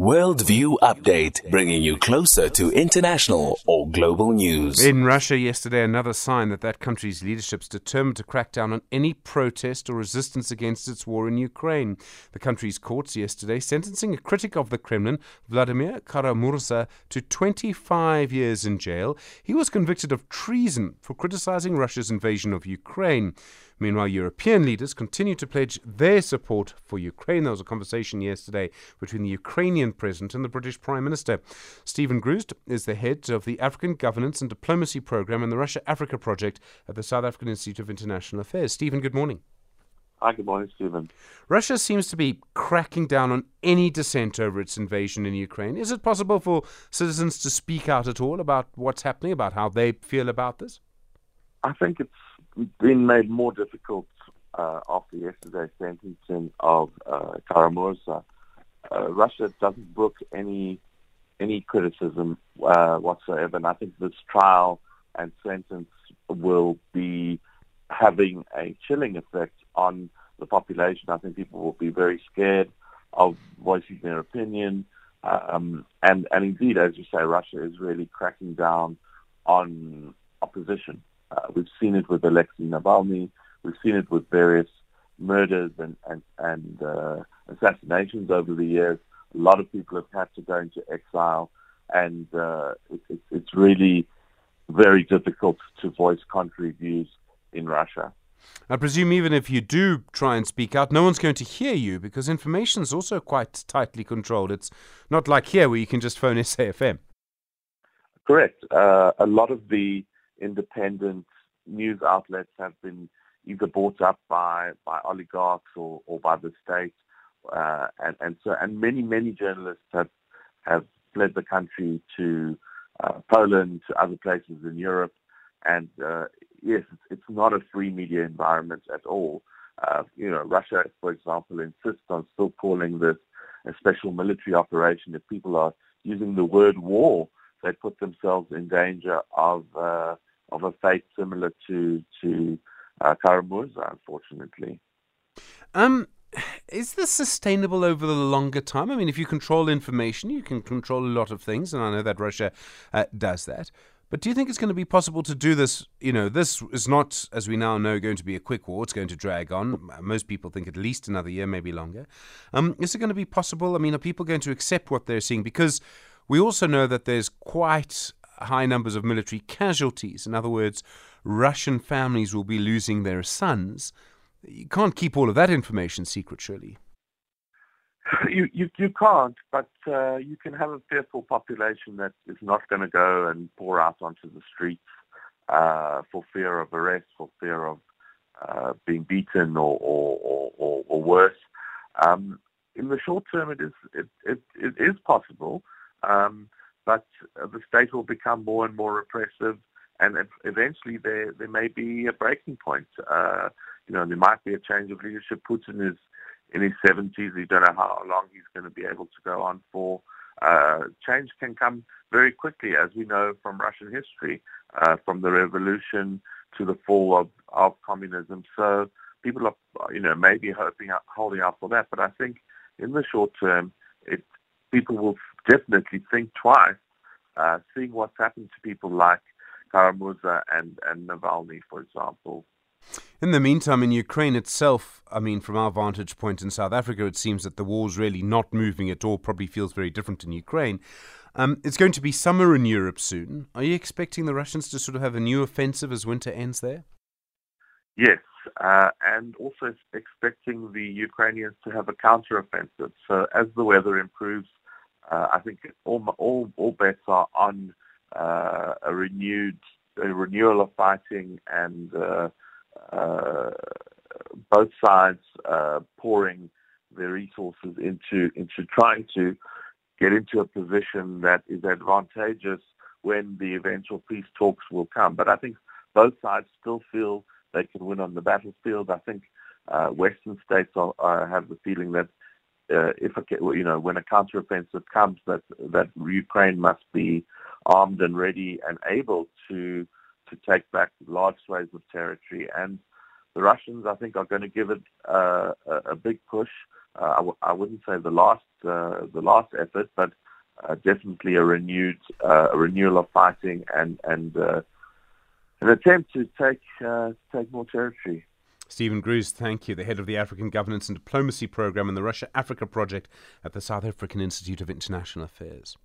Worldview Update, bringing you closer to international or global news. In Russia yesterday, another sign that that country's leadership is determined to crack down on any protest or resistance against its war in Ukraine. The country's courts yesterday sentencing a critic of the Kremlin, Vladimir Kara-Murza, to 25 years in jail. He was convicted of treason for criticizing Russia's invasion of Ukraine. Meanwhile, European leaders continue to pledge their support for Ukraine. There was a conversation yesterday between the Ukrainian president and the British Prime Minister. Steven Gruzd is the head of the African Governance and Diplomacy Program and the Russia Africa Project at the South African Institute of International Affairs. Steven, good morning. Hi, good morning, Stephen. Russia seems to be cracking down on any dissent over its invasion in Ukraine. Is it possible for citizens to speak out at all about what's happening, about how they feel about this? I think it's been made more difficult uh, after yesterday's sentencing of uh, Kara-Murza. Uh, Russia doesn't brook any any criticism uh, whatsoever, and I think this trial and sentence will be having a chilling effect on the population. I think people will be very scared of voicing their opinion, um, and and indeed, as you say, Russia is really cracking down on opposition. Uh, we've seen it with Alexei Navalny. We've seen it with various murders and and, and uh, assassinations over the years. A lot of people have had to go into exile, and uh, it, it, it's really very difficult to voice contrary views in Russia. I presume even if you do try and speak out, no one's going to hear you because information is also quite tightly controlled. It's not like here where you can just phone SAFM. Correct. Uh, a lot of the independent news outlets have been either bought up by, by oligarchs or, or by the state. Uh, and, and so, and many, many journalists have, have fled the country to uh, Poland, to other places in Europe. And uh, yes, it's, not a free media environment at all. Uh, you know, Russia, for example, insists on still calling this a special military operation. If people are using the word war, they put themselves in danger of uh, of a fate similar to to uh, Kara-Murza, unfortunately. Um, is this sustainable over the longer time? I mean, if you control information, you can control a lot of things, and I know that Russia uh, does that. But do you think it's going to be possible to do this? You know, this is not, as we now know, going to be a quick war. It's going to drag on. Most people think at least another year, maybe longer. Um, is it going to be possible? I mean, are people going to accept what they're seeing? Because we also know that there's quite high numbers of military casualties. In other words, Russian families will be losing their sons. You can't keep all of that information secret, surely. You, you, you can't, but uh, you can have a fearful population that is not going to go and pour out onto the streets uh, for fear of arrest, for fear of uh, being beaten or, or, or, or worse. Um, in the short term, it is it, it, it is possible. Um, but uh, the state will become more and more repressive, and eventually there there may be a breaking point. Uh, you know, there might be a change of leadership. Putin is in his 70s. We don't know how long he's going to be able to go on for. Uh, change can come very quickly, as we know from Russian history, uh, from the revolution to the fall of, of communism. So people are, you know, maybe hoping, holding out for that. But I think in the short term, it people will definitely think twice, uh, seeing what's happened to people like Kara-Murza and, and Navalny, for example. In the meantime, in Ukraine itself, I mean, from our vantage point in South Africa, it seems that the war's really not moving at all, probably feels very different in Ukraine. Um, it's going to be summer in Europe soon. Are you expecting the Russians to sort of have a new offensive as winter ends there? Yes, uh, and also expecting the Ukrainians to have a counteroffensive. So as the weather improves, uh, I think all, all, all bets are on uh, a renewed a renewal of fighting and uh, uh both sides uh, pouring their resources into into trying to get into a position that is advantageous when the eventual peace talks will come. But I think both sides still feel they can win on the battlefield. I think uh, Western states are, are, have the feeling that uh, if a, you know when a counteroffensive comes, that that Ukraine must be armed and ready and able to to take back large swathes of territory. And the Russians, I think, are going to give it uh, a, a, big push. Uh, I w- I wouldn't say the last uh, the last effort, but uh, definitely a renewed uh, a renewal of fighting and and uh, an attempt to take take more territory. Steven Gruzd, thank you, the head of the African Governance and Diplomacy Program in the Russia Africa Project at the South African Institute of International Affairs.